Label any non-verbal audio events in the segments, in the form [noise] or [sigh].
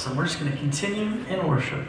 Awesome. We're just going to continue in worship.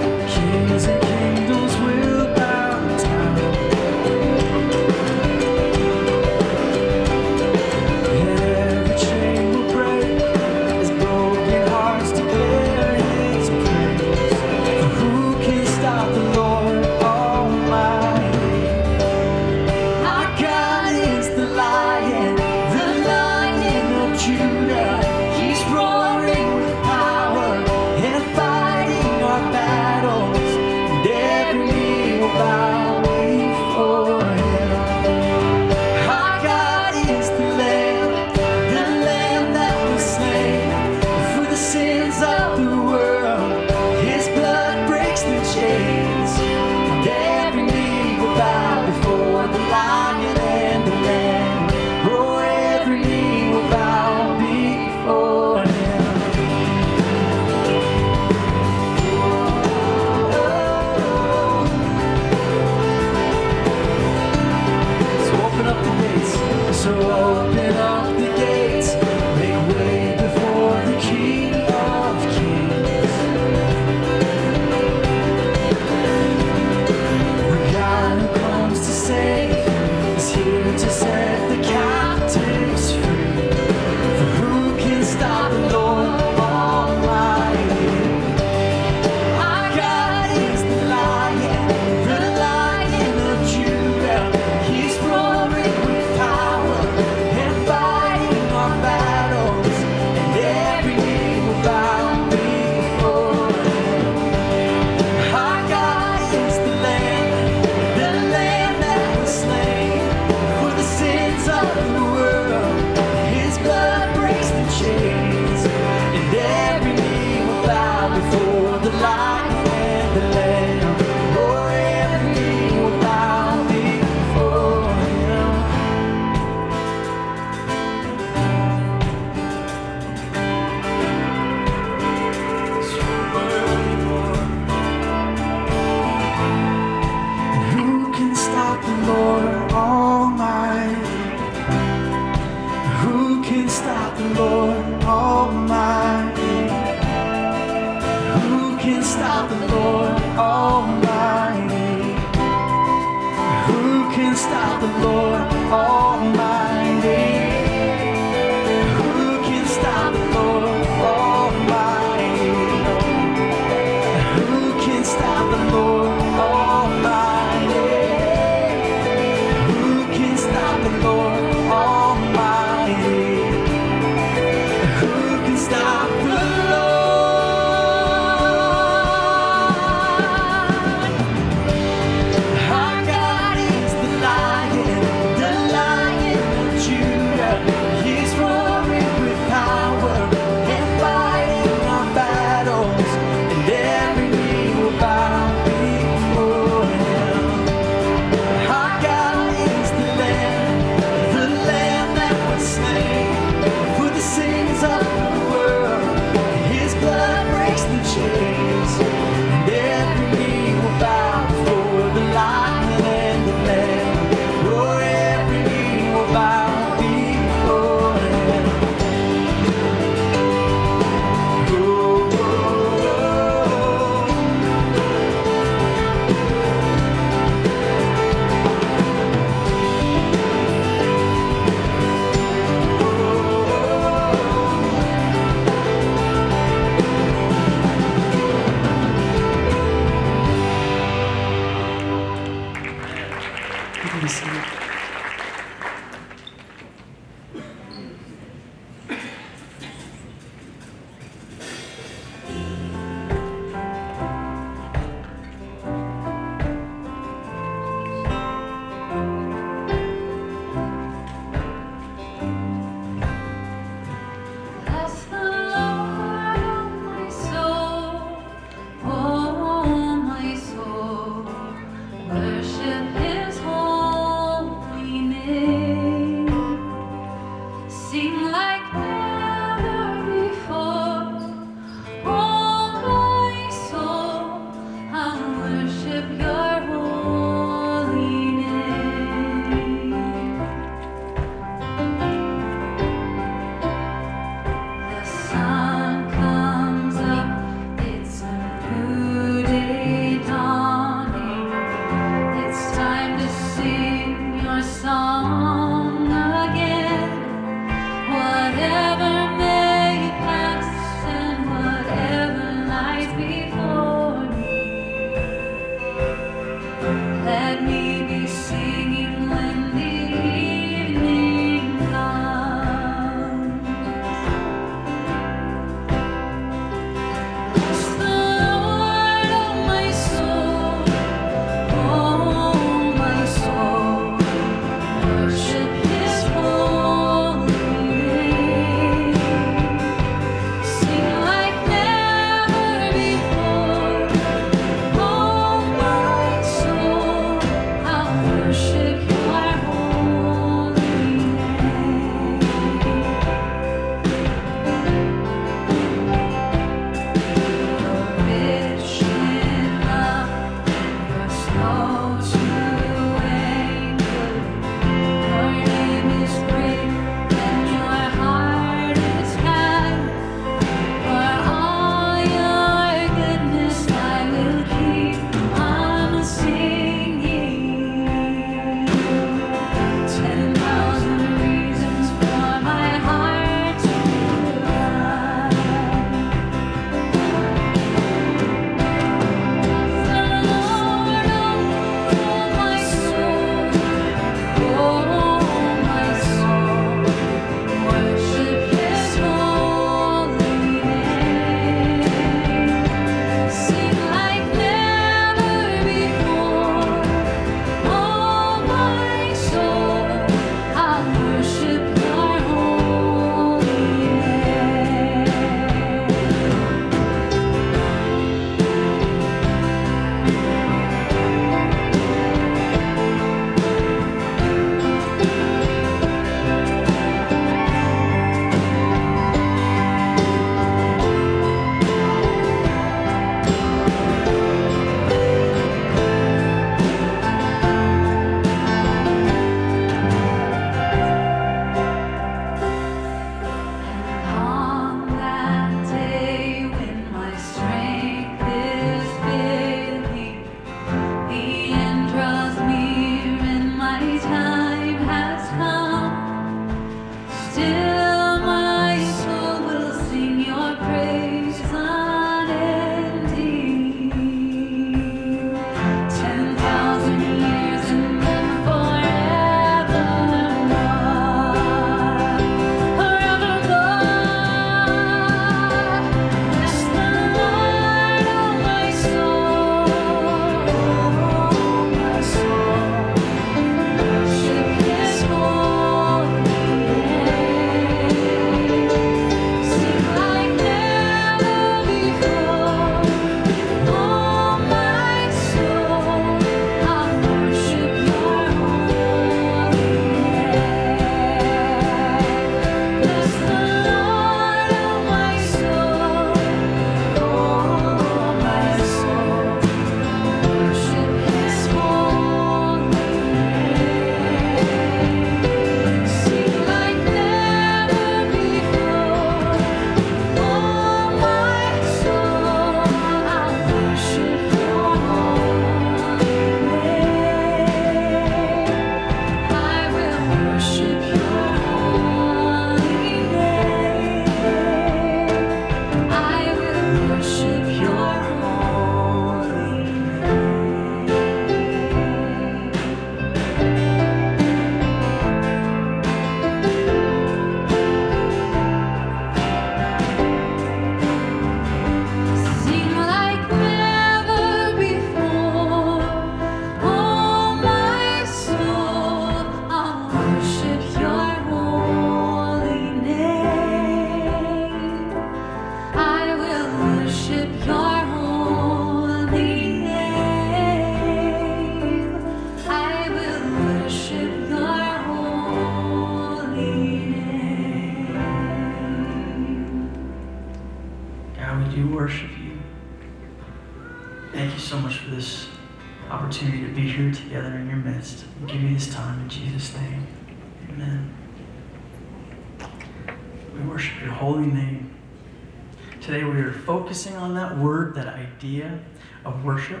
Focusing on that word, that idea of worship.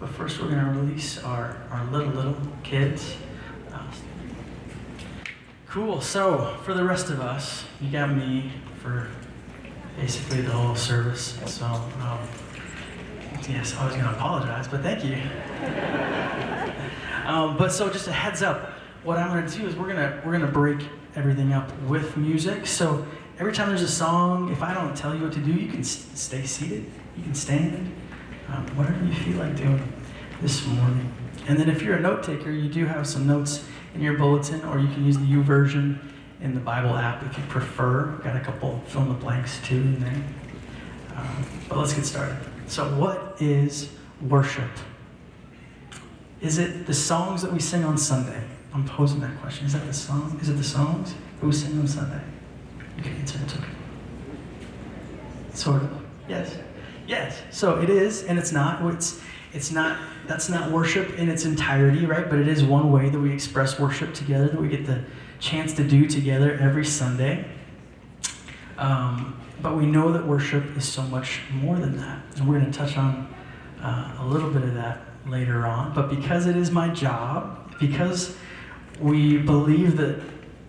But first we're going to release our, our little, little kids. Uh, Cool. So, for the rest of us, you got me for basically the whole service. So, um, yes, I was going to apologize, but thank you. um, but so, just a heads up, what I'm going to do is we're gonna we're gonna break everything up with music. So every time there's a song, if I don't tell you what to do, you can stay seated, you can stand, um, whatever you feel like doing this morning. And then if you're a note taker, you do have some notes in your bulletin, or you can use the YouVersion in the Bible app if you prefer. Got a couple fill in the blanks too in there. Um, but let's get started. So, what is worship? Is it the songs that we sing on Sunday? I'm posing that question. Is that the song? Is it the songs that we sing on Sunday? Can answer. It's okay. Sort of. Yes. Yes. So it is, and it's not. It's it's not. That's not worship in its entirety, right? But it is one way that we express worship together. That we get the chance to do together every Sunday. Um, but we know that worship is so much more than that, and we're going to touch on uh, a little bit of that later on. But because it is my job, because we believe that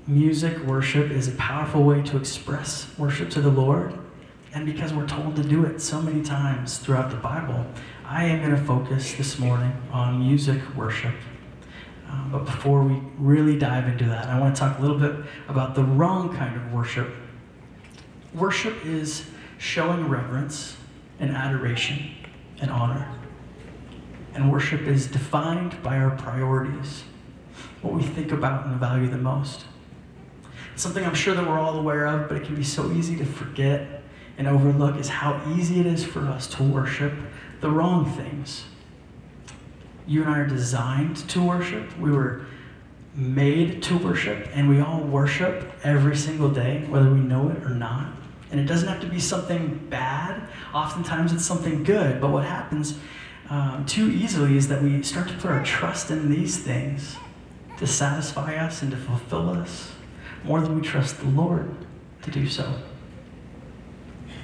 music worship is a powerful way to express worship to the Lord, and because we're told to do it so many times throughout the Bible, I am going to focus this morning on music worship. Um, but before we really dive into that, I want to talk a little bit about the wrong kind of worship. Worship is showing reverence and adoration and honor. And worship is defined by our priorities, what we think about and value the most. Something I'm sure that we're all aware of, but it can be so easy to forget and overlook is how easy it is for us to worship the wrong things. You and I are designed to worship. We were made to worship, and we all worship every single day, whether we know it or not. And it doesn't have to be something bad. Oftentimes it's something good. But what happens um, too easily is that we start to put our trust in these things to satisfy us and to fulfill us more than we trust the Lord to do so.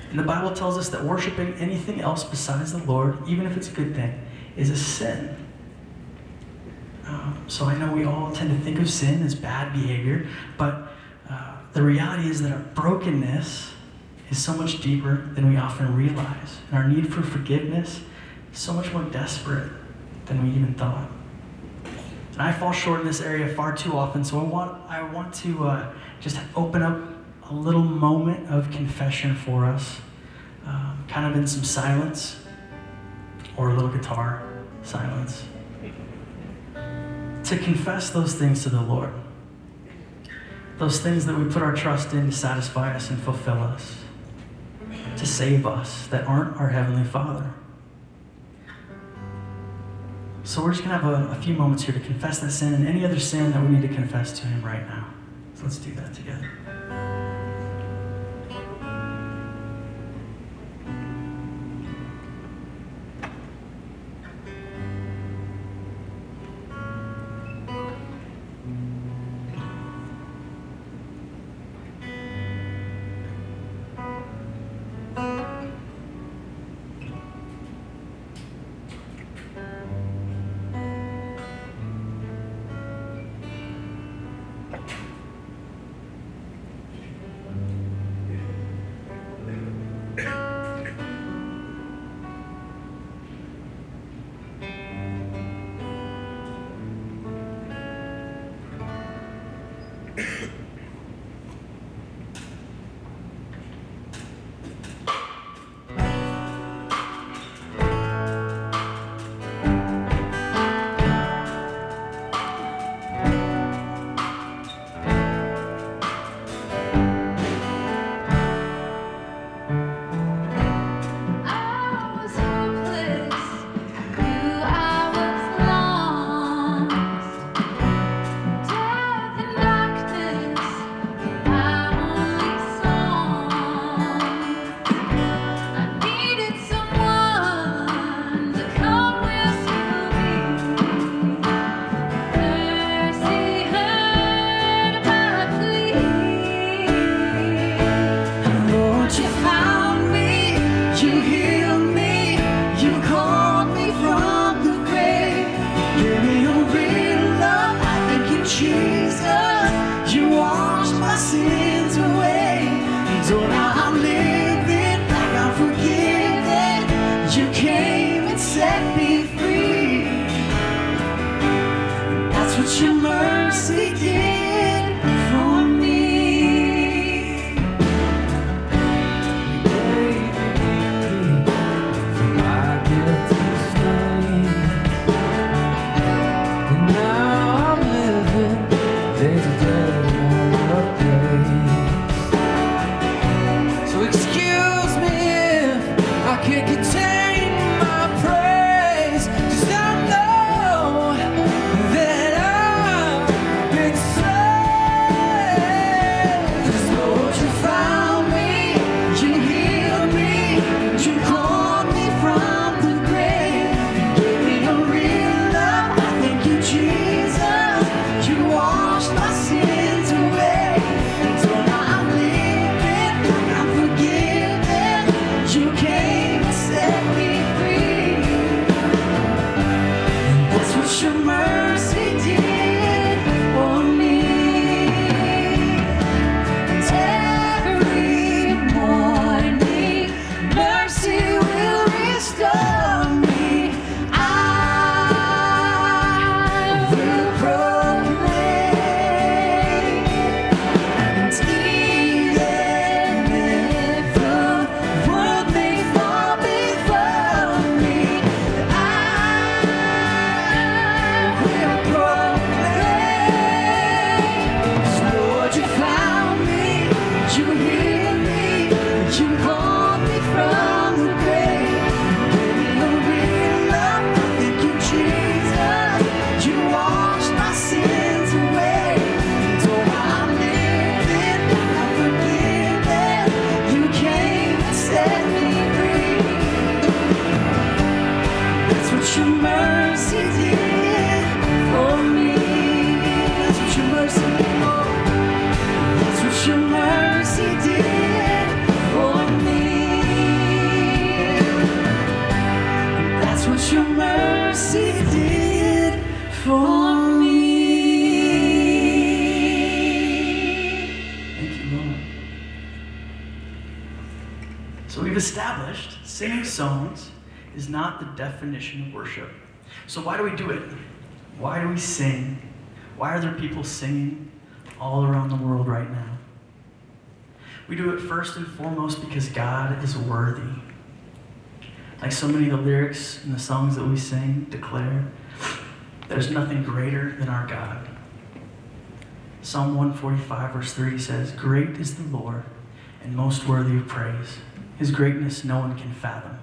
And the Bible tells us that worshiping anything else besides the Lord, even if it's a good thing, is a sin. Um, so I know we all tend to think of sin as bad behavior, but uh, the reality is that our brokenness is so much deeper than we often realize. And our need for forgiveness is so much more desperate than we even thought. And I fall short in this area far too often, so I want, I want to uh, just open up a little moment of confession for us, um, kind of in some silence or a little guitar silence, to confess those things to the Lord. Those things that we put our trust in to satisfy us and fulfill us, to save us, that aren't our Heavenly Father. So we're just going to have a, a few moments here to confess that sin and any other sin that we need to confess to Him right now. So let's do that together. Singing songs is not the definition of worship. So why do we do it? Why do we sing? Why are there people singing all around the world right now? We do it first and foremost because God is worthy. Like so many of the lyrics in the songs that we sing declare, there's nothing greater than our God. Psalm 145, verse 3 says, Great is the Lord and most worthy of praise. His greatness no one can fathom.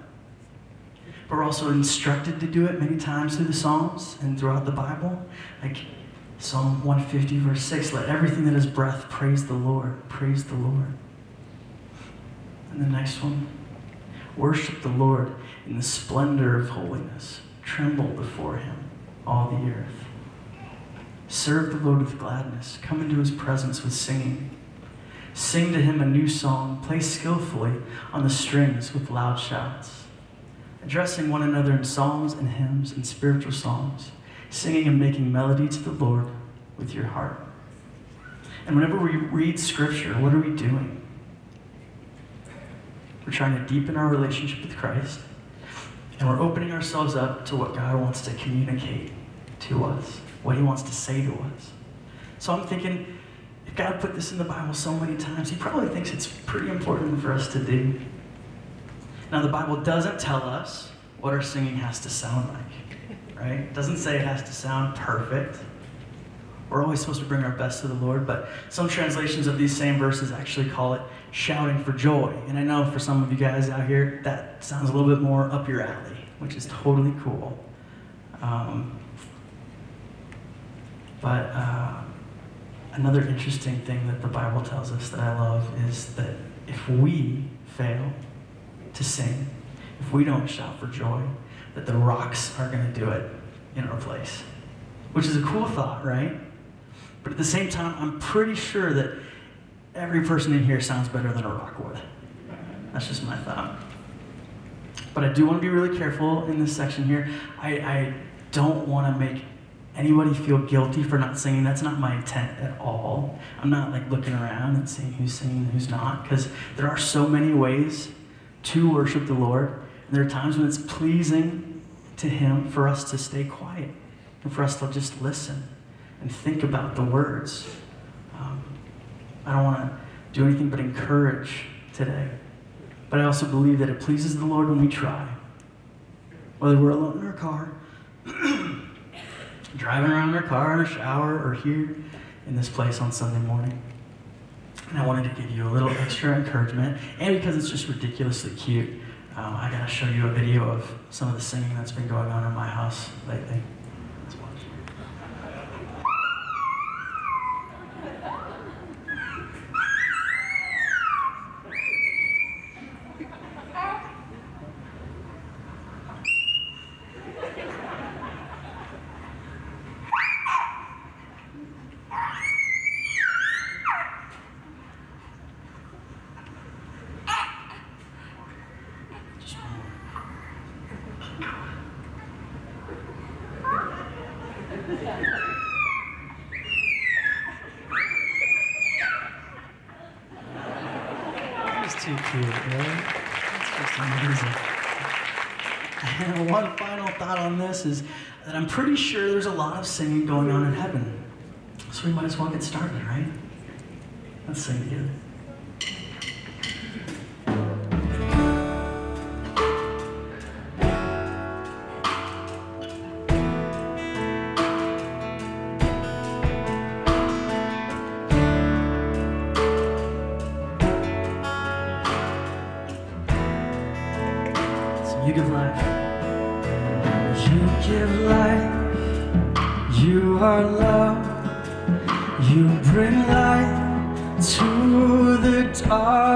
But we're also instructed to do it many times through the Psalms and throughout the Bible. Like Psalm 150, verse 6 Let everything that has breath praise the Lord. Praise the Lord. And the next one Worship the Lord in the splendor of holiness. Tremble before him, all the earth. Serve the Lord with gladness. Come into his presence with singing. Sing to him a new song. Play skillfully on the strings with loud shouts. Addressing one another in psalms and hymns and spiritual songs. Singing and making melody to the Lord with your heart. And whenever we read scripture, what are we doing? We're trying to deepen our relationship with Christ. And we're opening ourselves up to what God wants to communicate to us, what He wants to say to us. So I'm thinking, God put this in the Bible so many times, He probably thinks it's pretty important for us to do. Now, the Bible doesn't tell us what our singing has to sound like, right? It doesn't say it has to sound perfect. We're always supposed to bring our best to the Lord, but some translations of these same verses actually call it shouting for joy. And I know for some of you guys out here, that sounds a little bit more up your alley, which is totally cool. Um, but uh, another interesting thing that the Bible tells us that I love is that if we fail to sing, if we don't shout for joy, that the rocks are going to do it in our place. Which is a cool thought, right? But at the same time, I'm pretty sure that every person in here sounds better than a rock would. That's just my thought. But I do want to be really careful in this section here. I, I don't want to make anybody feel guilty for not singing. That's not my intent at all. I'm not like looking around and seeing who's singing and who's not, because there are so many ways to worship the Lord. And there are times when it's pleasing to Him for us to stay quiet and for us to just listen and think about the words. Um, I don't want to do anything but encourage today. But I also believe that it pleases the Lord when we try. Whether we're alone in our car, [clears throat] driving around in her car in her shower or here in this place on Sunday morning. And I wanted to give you a little extra encouragement, and because it's just ridiculously cute, um, I gotta show you a video of some of the singing that's been going on in my house lately. pretty sure there's a lot of singing going on in heaven. So we might as well get started, right? Let's sing again. you give life. You give life. Our are love. You bring light to the dark.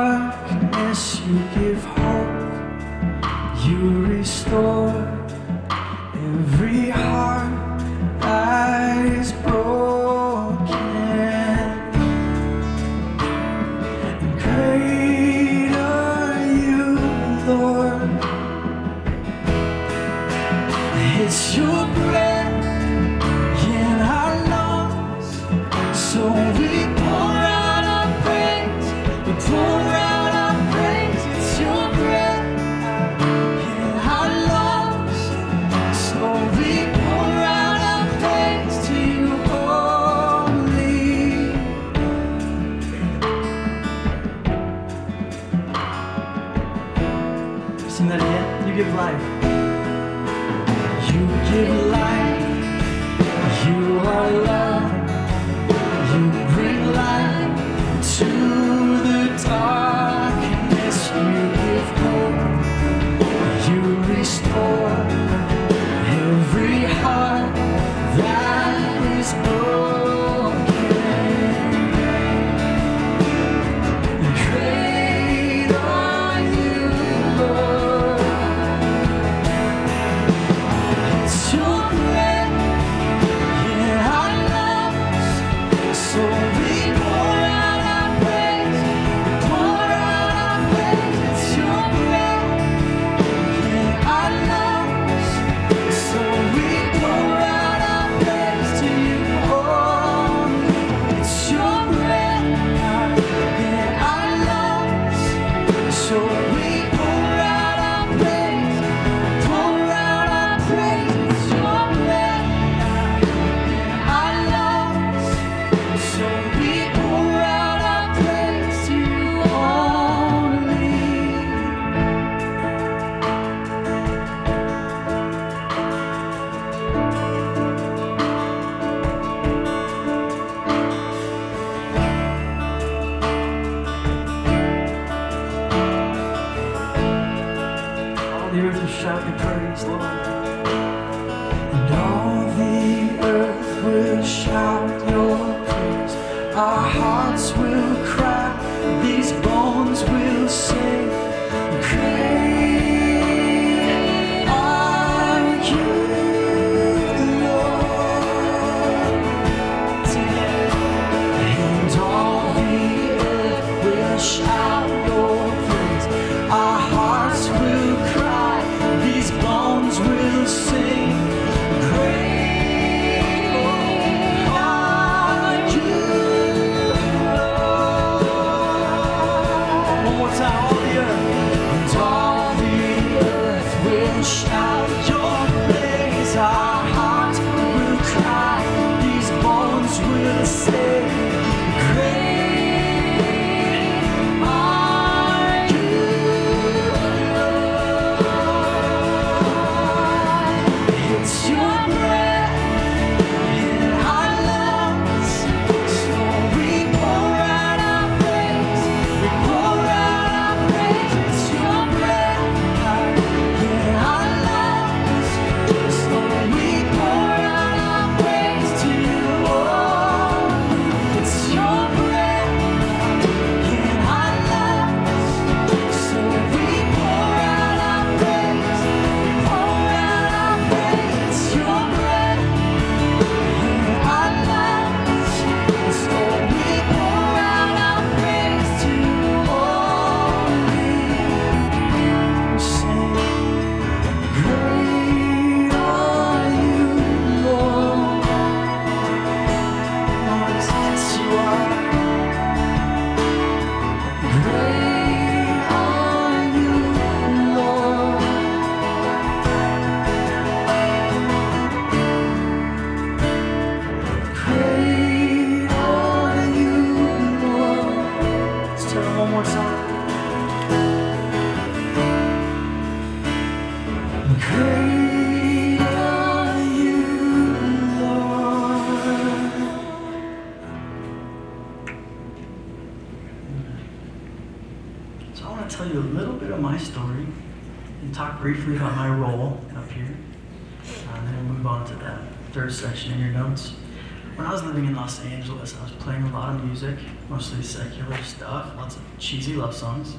Music, mostly secular stuff, lots of cheesy love songs.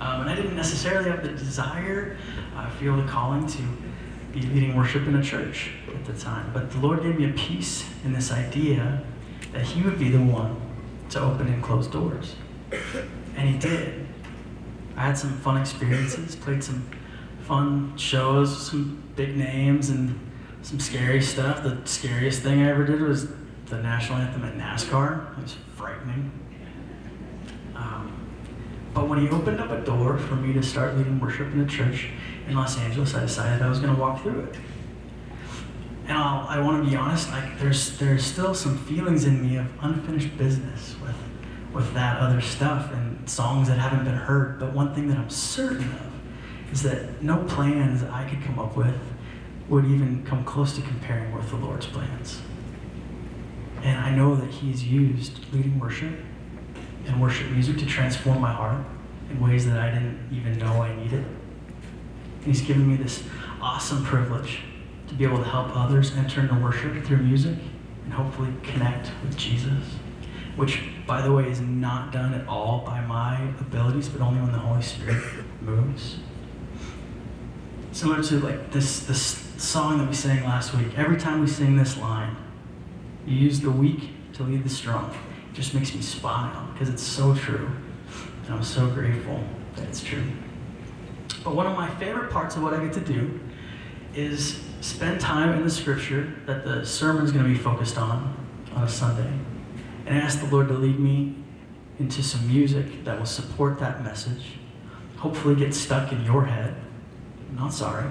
Um, and I didn't necessarily have the desire, I feel the calling to be leading worship in a church at the time. But the Lord gave me a peace in this idea that He would be the one to open and close doors. And He did. I had some fun experiences, played some fun shows, some big names, and some scary stuff. The scariest thing I ever did was the national anthem at NASCAR. It was frightening. Um, but when he opened up a door for me to start leading worship in a church in Los Angeles, I decided I was going to walk through it. And I'll, I want to be honest, there's there's still some feelings in me of unfinished business with with that other stuff and songs that haven't been heard. But one thing that I'm certain of is that no plans I could come up with would even come close to comparing with the Lord's plans. And I know that He's used leading worship and worship music to transform my heart in ways that I didn't even know I needed. And He's given me this awesome privilege to be able to help others enter into worship through music and hopefully connect with Jesus, which, by the way, is not done at all by my abilities, but only when the Holy Spirit [laughs] moves. Similar to like this, this song that we sang last week. Every time we sing this line, you use the weak to lead the strong. It just makes me smile because it's so true. And I'm so grateful that it's true. But one of my favorite parts of what I get to do is spend time in the scripture that the sermon is going to be focused on on a Sunday and ask the Lord to lead me into some music that will support that message. Hopefully, get stuck in your head. I'm not sorry.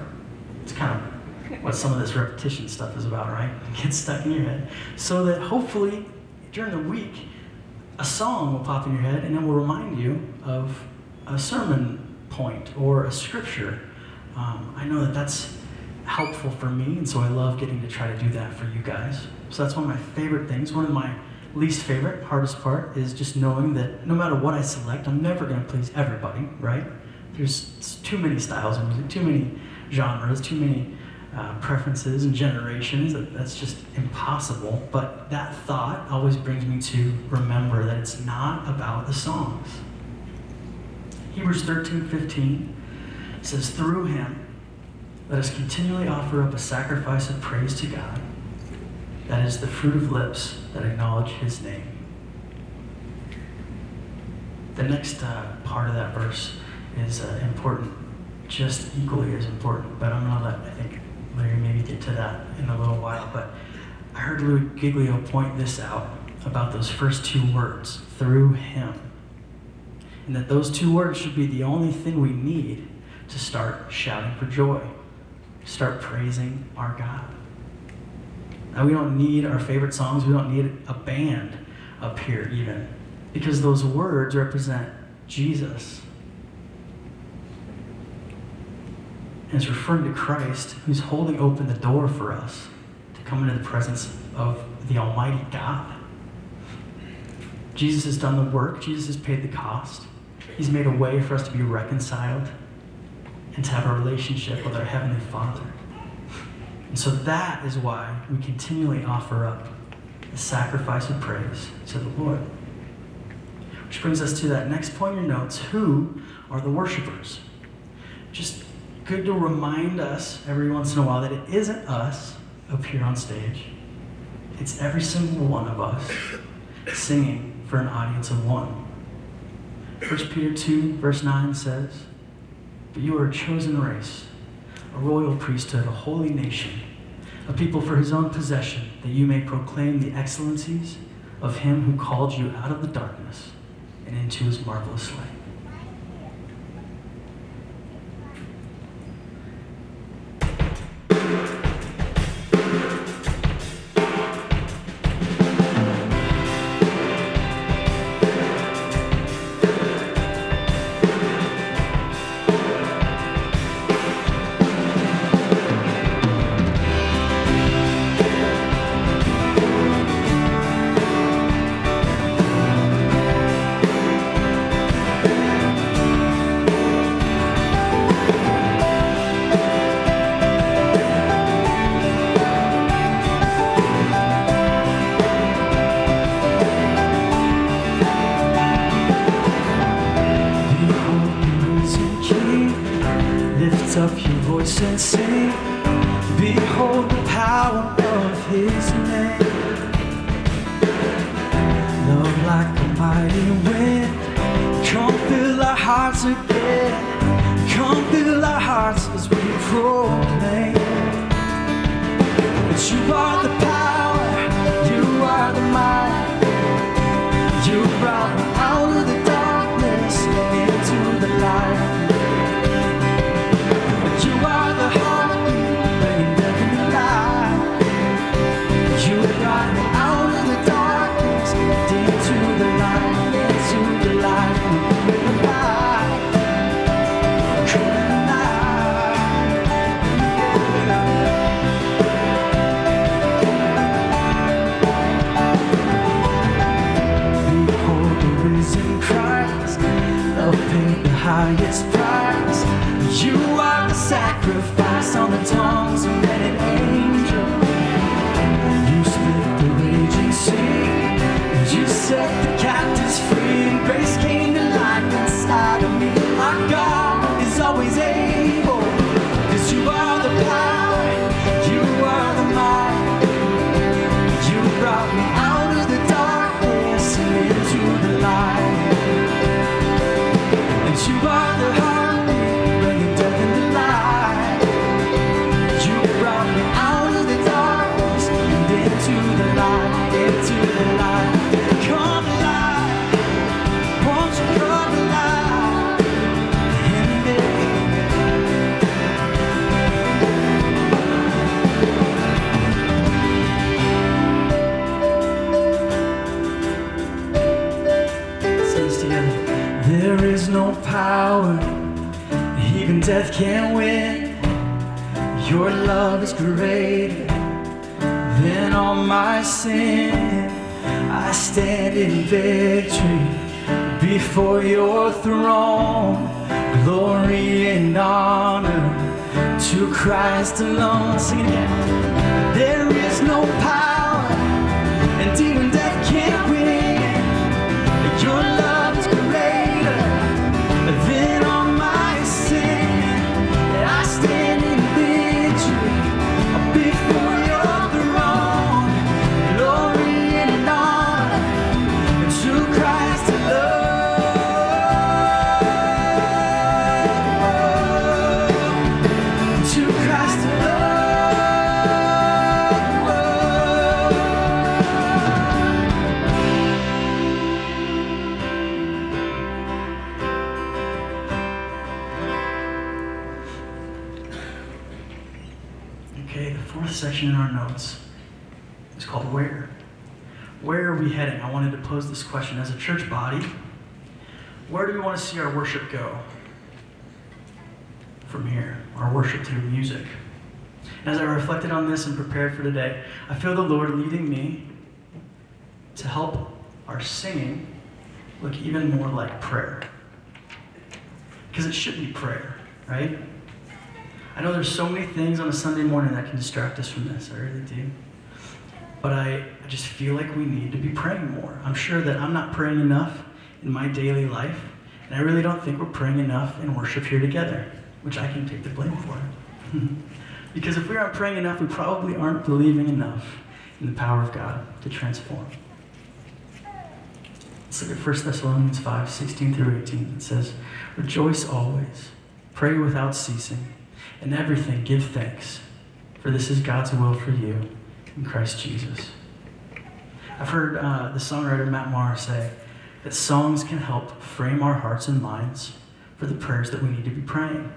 It's kind of what some of this repetition stuff is about, right? Get stuck in your head. So that hopefully, during the week, a song will pop in your head and it will remind you of a sermon point or a scripture. Um, I know that that's helpful for me, and so I love getting to try to do that for you guys. So that's one of my favorite things. One of my least favorite, hardest part is just knowing that no matter what I select, I'm never going to please everybody, right? There's too many styles of music, too many genres, too many uh, preferences and generations. That, that's just impossible. But that thought always brings me to remember that it's not about the songs. Hebrews 13 15 says, Through him, let us continually offer up a sacrifice of praise to God. That is the fruit of lips that acknowledge his name. The next uh, part of that verse is uh, important, just equally as important, but I'm going to let, I think, Maybe get to that in a little while. But I heard Louie Giglio point this out about those first two words, through him. And that those two words should be the only thing we need to start shouting for joy, start praising our God. Now, we don't need our favorite songs, we don't need a band up here even, because those words represent Jesus. And it's referring to Christ who's holding open the door for us to come into the presence of the Almighty God. Jesus has done the work, Jesus has paid the cost. He's made a way for us to be reconciled and to have a relationship with our Heavenly Father. And so that is why we continually offer up the sacrifice of praise to the Lord. Which brings us to that next point in your notes. Who are the worshipers? Just good to remind us every once in a while that it isn't us up here on stage. It's every single one of us singing for an audience of one. 1 Peter 2, verse 9 says, But you are a chosen race, a royal priesthood, a holy nation, a people for his own possession, that you may proclaim the excellencies of him who called you out of the darkness and into his marvelous light. Can't win. Your love is greater than all my sin. I stand in victory before your throne. Glory and honor to Christ alone. Sing it. Where do we want to see our worship go from here? Our worship through music. As I reflected on this and prepared for today, I feel the Lord leading me to help our singing look even more like prayer. Because it should be prayer, right? I know there's so many things on a Sunday morning that can distract us from this. I really do. But I, I just feel like we need to be praying more. I'm sure that I'm not praying enough in my daily life, and I really don't think we're praying enough in worship here together, which I can take the blame for. [laughs] because if we aren't praying enough, we probably aren't believing enough in the power of God to transform. Let's look at 1 Thessalonians 5 16 through 18. It says, Rejoice always, pray without ceasing, and everything give thanks, for this is God's will for you in Christ Jesus. I've heard uh, the songwriter Matt Maher say that songs can help frame our hearts and minds for the prayers that we need to be praying.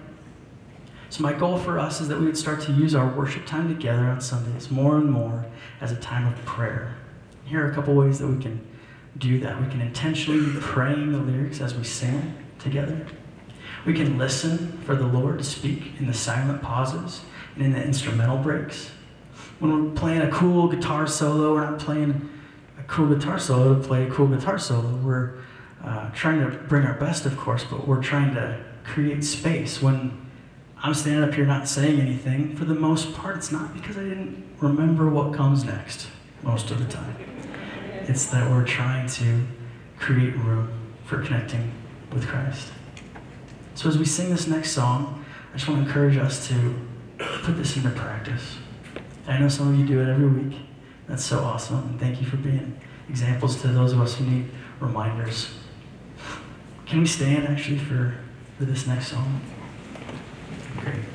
So, my goal for us is that we would start to use our worship time together on Sundays more and more as a time of prayer. Here are a couple ways that we can do that. We can intentionally be praying the lyrics as we sing together. We can listen for the Lord to speak in the silent pauses and in the instrumental breaks. When we're playing a cool guitar solo, we're not playing cool guitar solo to play a cool guitar solo. We're uh, trying to bring our best, of course, but we're trying to create space. When I'm standing up here not saying anything, for the most part, it's not because I didn't remember what comes next most of the time. It's that we're trying to create room for connecting with Christ. So as we sing this next song, I just want to encourage us to put this into practice. I know some of you do it every week. That's so awesome. And thank you for being examples to those of us who need reminders. Can we stand actually for, for this next song? Great.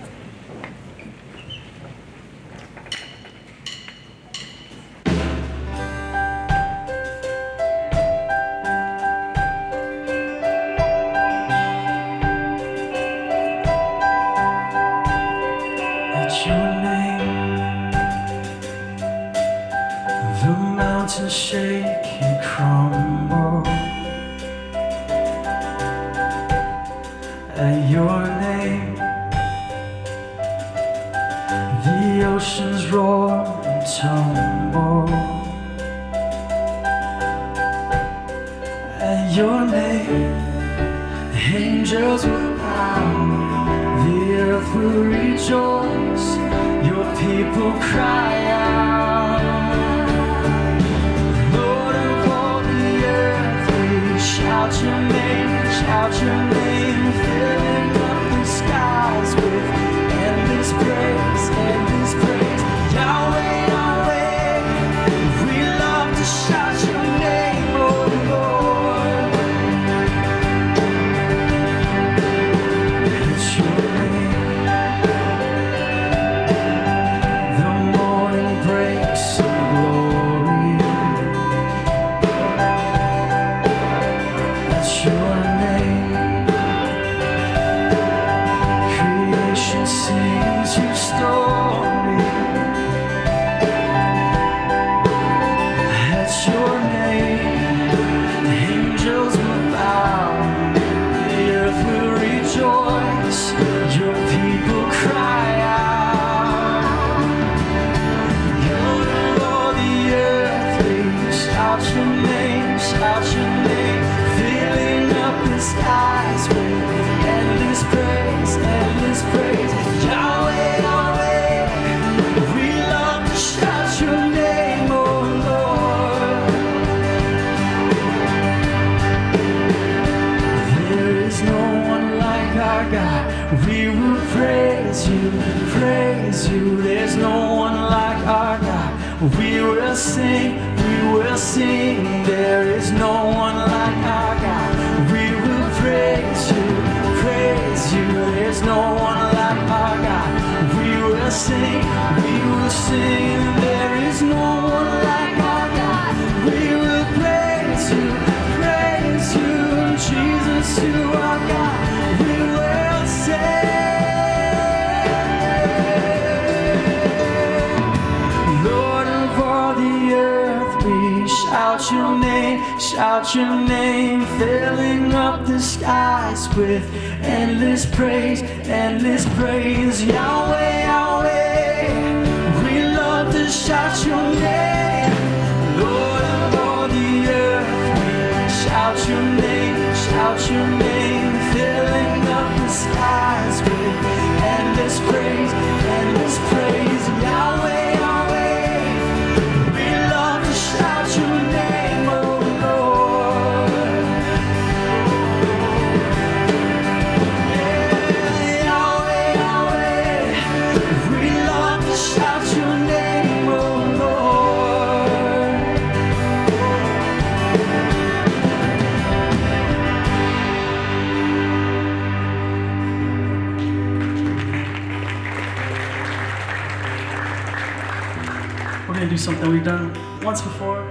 going to do something we've done once before.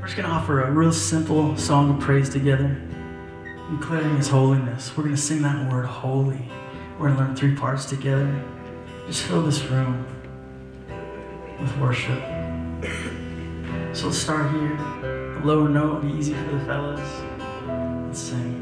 We're just going to offer a real simple song of praise together, declaring His holiness. We're going to sing that word, holy. We're going to learn three parts together. Just fill this room with worship. So let's start here. The lower note, be easy for the fellas. Let's sing.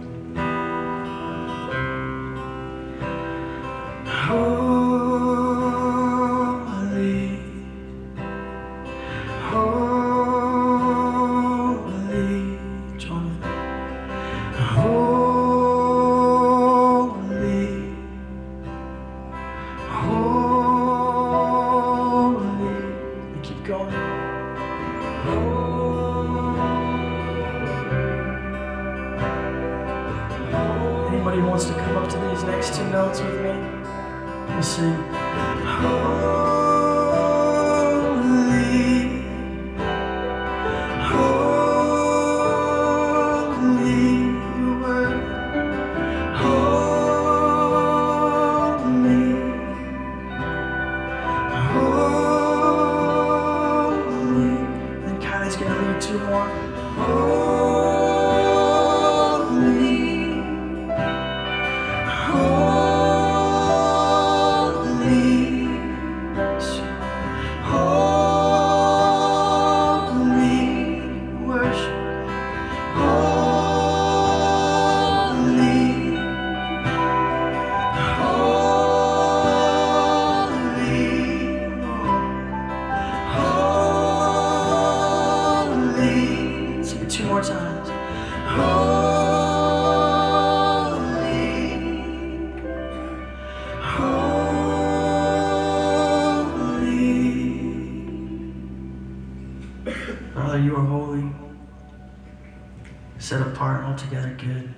Set apart, altogether good,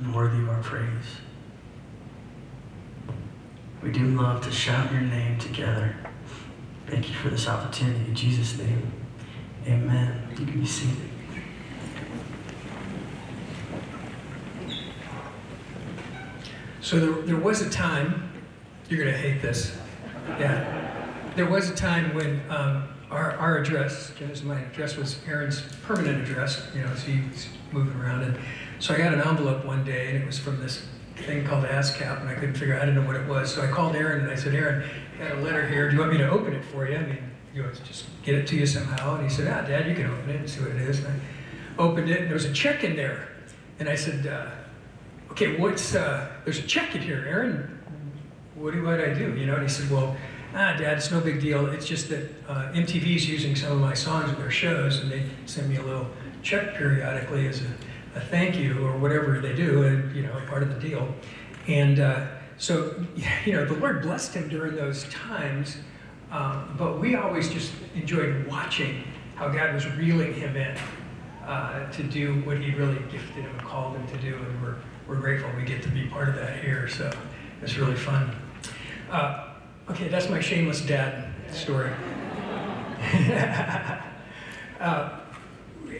and worthy of our praise. We do love to shout your name together. Thank you for this opportunity. In Jesus' name, amen. You can be seated. So there, there was a time, you're going to hate this. Yeah. There was a time when um, our, our address, Jenna's my address was Aaron's permanent address, you know, so he's moving around. And so I got an envelope one day and it was from this thing called ASCAP and I couldn't figure out, I didn't know what it was. So I called Aaron and I said, Aaron, I got a letter here. Do you want me to open it for you? I mean, you know, just get it to you somehow. And he said, ah, Dad, you can open it and see what it is. And I opened it and there was a check in there. And I said, uh, okay, what's, uh, there's a check in here, Aaron. What do what I do? You know, and he said, well, ah, Dad, it's no big deal. It's just that uh, MTV's using some of my songs in their shows, and they send me a little check periodically as a, a thank you or whatever they do, and you know, part of the deal. And uh, so, [laughs] you know, the Lord blessed him during those times, um, but we always just enjoyed watching how God was reeling him in uh, to do what he really gifted him and called him to do, and we're, we're grateful we get to be part of that here. So it's really fun. Uh, okay, that's my shameless dad story. [laughs] uh,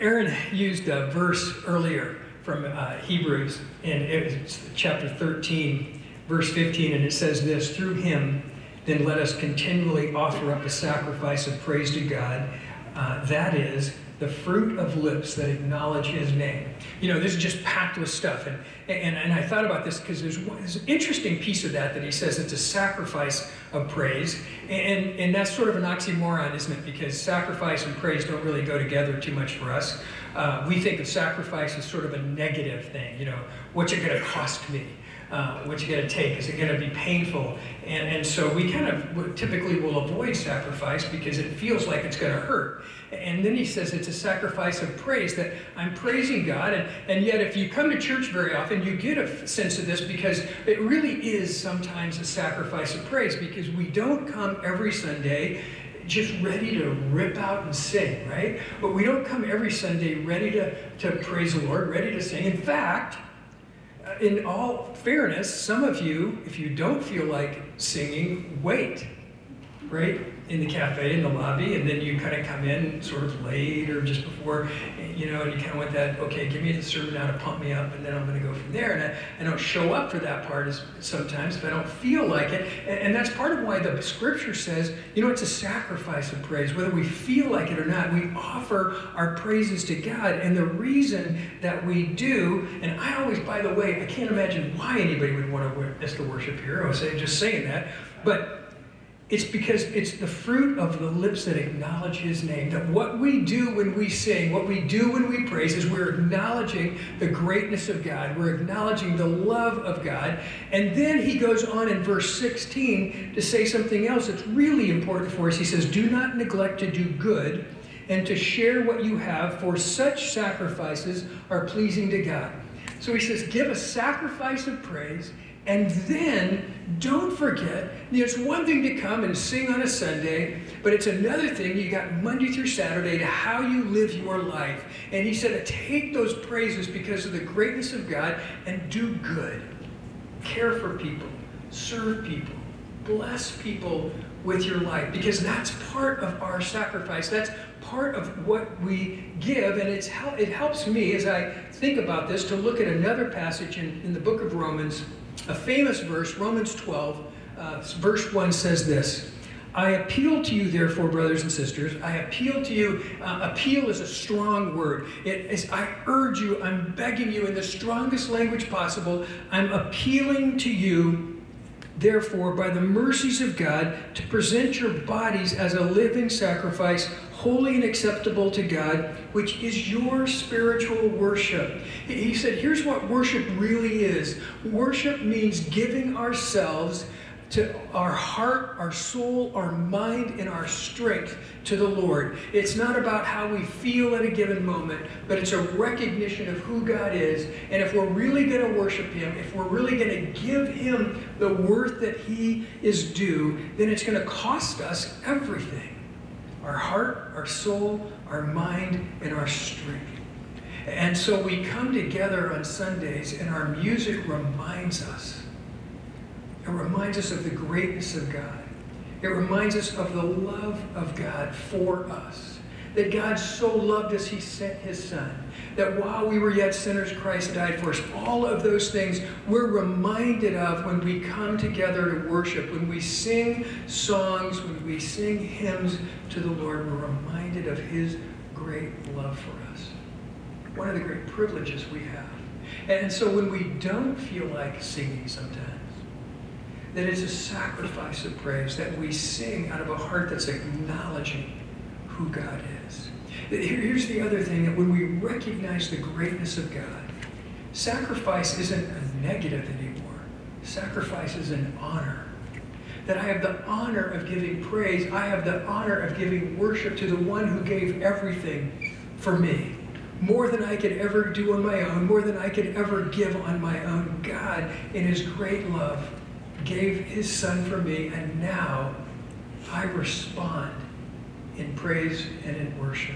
Aaron used a verse earlier from uh, Hebrews, and it's chapter 13, verse 15, and it says this Through him, then let us continually offer up a sacrifice of praise to God. Uh, that is, the fruit of lips that acknowledge his name. You know, this is just packed with stuff. And, and, and I thought about this because there's, there's an interesting piece of that that he says it's a sacrifice of praise. And, and that's sort of an oxymoron, isn't it? Because sacrifice and praise don't really go together too much for us. Uh, we think of sacrifice as sort of a negative thing. You know, what's it going to cost me? Uh, what's it going to take? Is it going to be painful? And, and so we kind of typically will avoid sacrifice because it feels like it's going to hurt. And then he says it's a sacrifice of praise that I'm praising God. And, and yet, if you come to church very often, you get a sense of this because it really is sometimes a sacrifice of praise because we don't come every Sunday just ready to rip out and sing, right? But we don't come every Sunday ready to, to praise the Lord, ready to sing. In fact, Uh, in all fairness, some of you, if you don't feel like singing, wait, right? In the cafe, in the lobby, and then you kind of come in sort of late or just before, you know, and you kind of want that, okay, give me the sermon now to pump me up, and then I'm going to go from there. And I, I don't show up for that part as, sometimes if I don't feel like it. And, and that's part of why the scripture says, you know, it's a sacrifice of praise. Whether we feel like it or not, we offer our praises to God. And the reason that we do, and I always, by the way, I can't imagine why anybody would want to us to worship here. I was just saying that. But it's because it's the fruit of the lips that acknowledge his name. That what we do when we sing, what we do when we praise, is we're acknowledging the greatness of God. We're acknowledging the love of God. And then he goes on in verse 16 to say something else that's really important for us. He says, Do not neglect to do good and to share what you have, for such sacrifices are pleasing to God. So he says, Give a sacrifice of praise. And then don't forget, you know, it's one thing to come and sing on a Sunday, but it's another thing you got Monday through Saturday to how you live your life. And he said, take those praises because of the greatness of God and do good. Care for people. serve people, bless people with your life, because that's part of our sacrifice. That's part of what we give, and it's it helps me as I think about this to look at another passage in, in the book of Romans, a famous verse, Romans 12, uh, verse 1 says this. I appeal to you, therefore, brothers and sisters. I appeal to you. Uh, appeal is a strong word. It is, I urge you, I'm begging you in the strongest language possible. I'm appealing to you, therefore, by the mercies of God, to present your bodies as a living sacrifice, holy and acceptable to God, which is your spiritual worship. He said, here's what worship really is worship means giving ourselves to our heart, our soul, our mind, and our strength to the Lord. It's not about how we feel at a given moment, but it's a recognition of who God is. And if we're really going to worship Him, if we're really going to give Him the worth that He is due, then it's going to cost us everything our heart, our soul, our mind, and our strength. And so we come together on Sundays, and our music reminds us it reminds us of the greatness of God. It reminds us of the love of God for us. That God so loved us, He sent His Son. That while we were yet sinners, Christ died for us. All of those things we're reminded of when we come together to worship. When we sing songs, when we sing hymns to the Lord, we're reminded of His great love for us. One of the great privileges we have. And so when we don't feel like singing sometimes, that it's a sacrifice of praise that we sing out of a heart that's acknowledging who God is. Here- Here's the other thing that when we recognize the greatness of God, sacrifice isn't a negative anymore. Sacrifice is an honor. That I have the honor of giving praise, I have the honor of giving worship to the one who gave everything for me. More than I could ever do on my own, more than I could ever give on my own. God, in His great love, gave His Son for me, and now I respond in praise and in worship.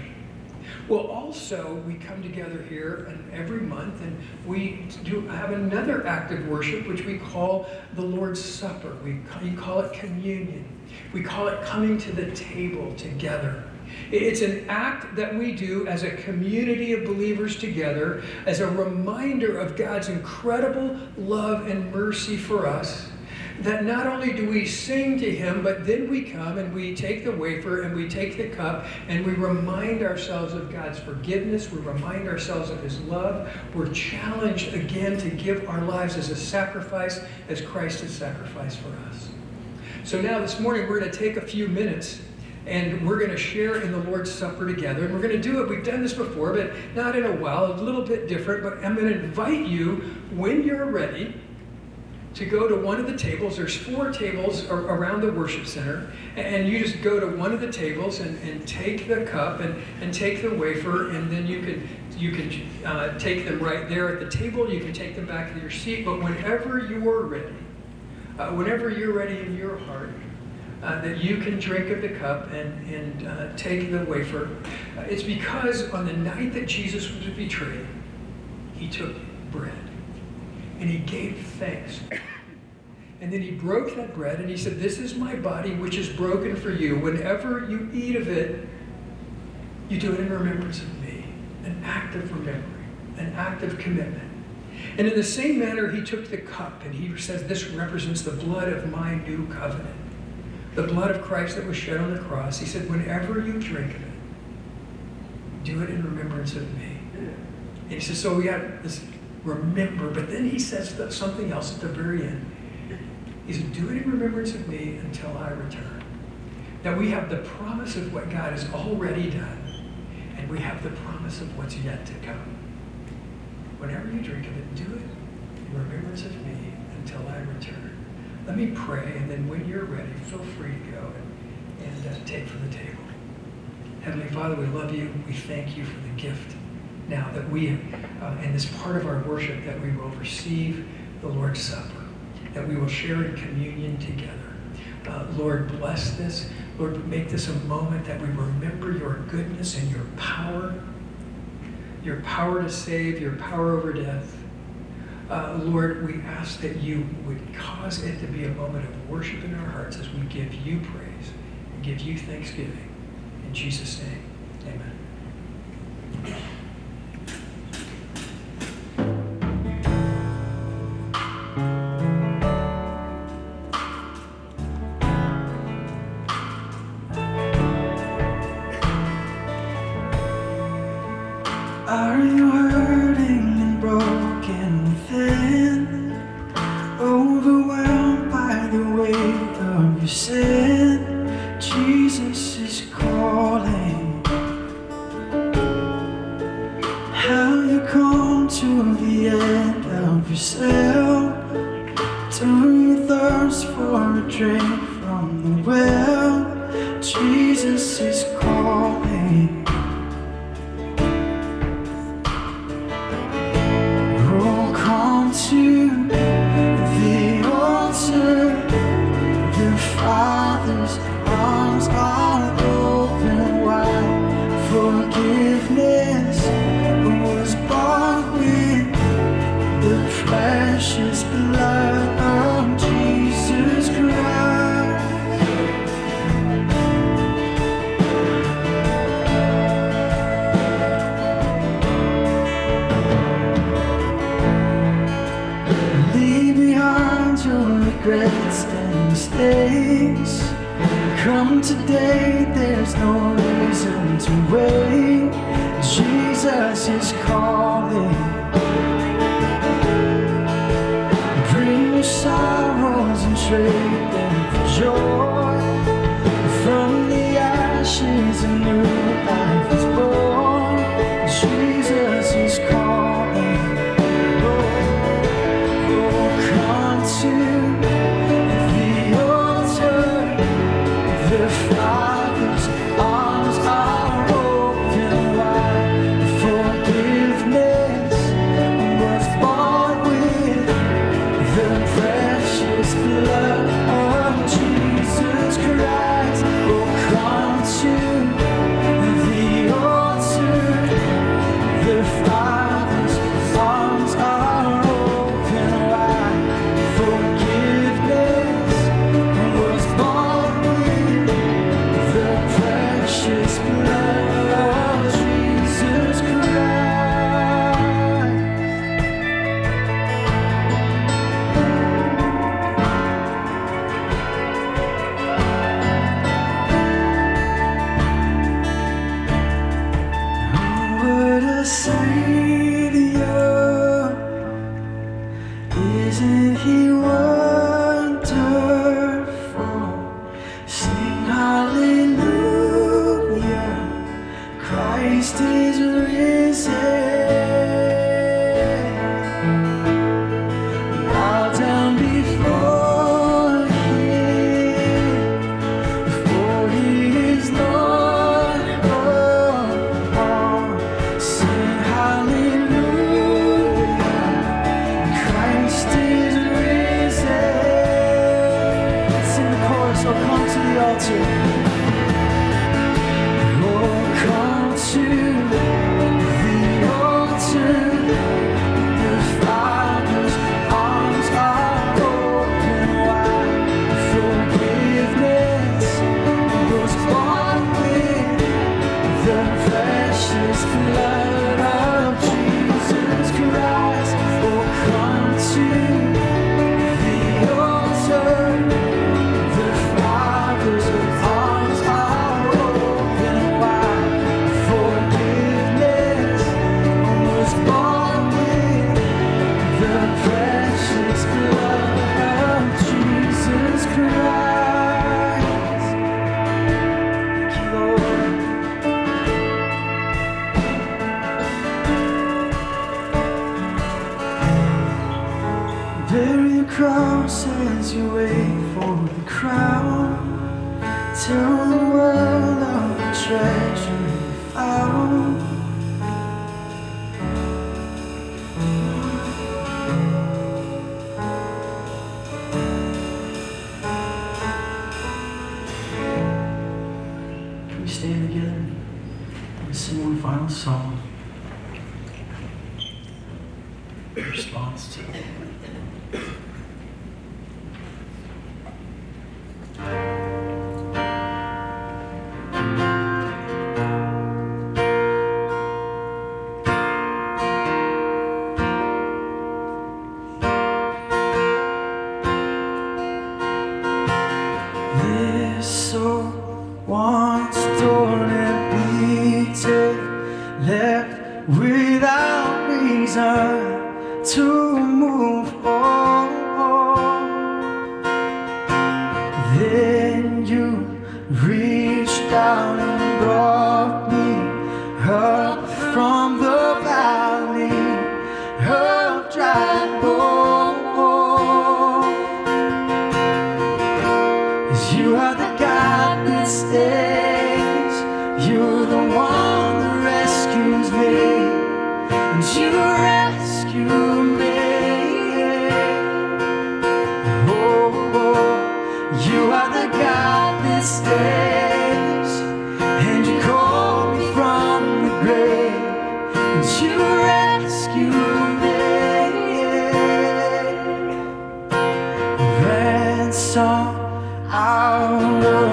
Well, also, we come together here and every month and we do have another act of worship which we call the Lord's Supper. We call it communion. We call it coming to the table together. It's an act that we do as a community of believers together as a reminder of God's incredible love and mercy for us that not only do we sing to him, but then we come and we take the wafer and we take the cup and we remind ourselves of God's forgiveness. We remind ourselves of his love. We're challenged again to give our lives as a sacrifice as Christ has sacrificed for us. So now this morning we're going to take a few minutes and we're going to share in the Lord's Supper together. And we're going to do it. We've done this before, but not in a while, a little bit different. But I'm going to invite you when you're ready to go to one of the tables. There's four tables around the worship center, and you just go to one of the tables and, and take the cup and, and take the wafer, and then you can you can uh, take them right there at the table. You can take them back to your seat. But whenever you're ready, uh, whenever you're ready in your heart, uh, that you can drink of the cup and, and uh, take the wafer. Uh, it's because on the night that Jesus was betrayed, he took bread and he gave thanks. And then he broke that bread and he said, This is my body which is broken for you. Whenever you eat of it, you do it in remembrance of me. An act of remembering, an act of commitment. And in the same manner, he took the cup and he says, This represents the blood of my new covenant, the blood of Christ that was shed on the cross. He said, Whenever you drink of it, do it in remembrance of me. And he says, So we have this remember, but then he says something else at the very end. He said, Do it in remembrance of me until I return. That we have the promise of what God has already done, and we have the promise of what's yet to come. Whenever you drink of it, do it in remembrance of me until I return. Let me pray, and then when you're ready, feel free to go and, and uh, take from the table. Heavenly Father, we love you. We thank you for the gift now that we, uh, in this part of our worship, that we will receive the Lord's Supper, that we will share in communion together. Uh, Lord, bless this. Lord, make this a moment that we remember your goodness and your power, your power to save, your power over death. uh, Lord, we ask that you would cause it to be a moment of worship in our hearts as we give you praise and give you thanksgiving. In Jesus' name, amen. Ransom out of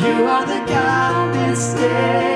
you are the God that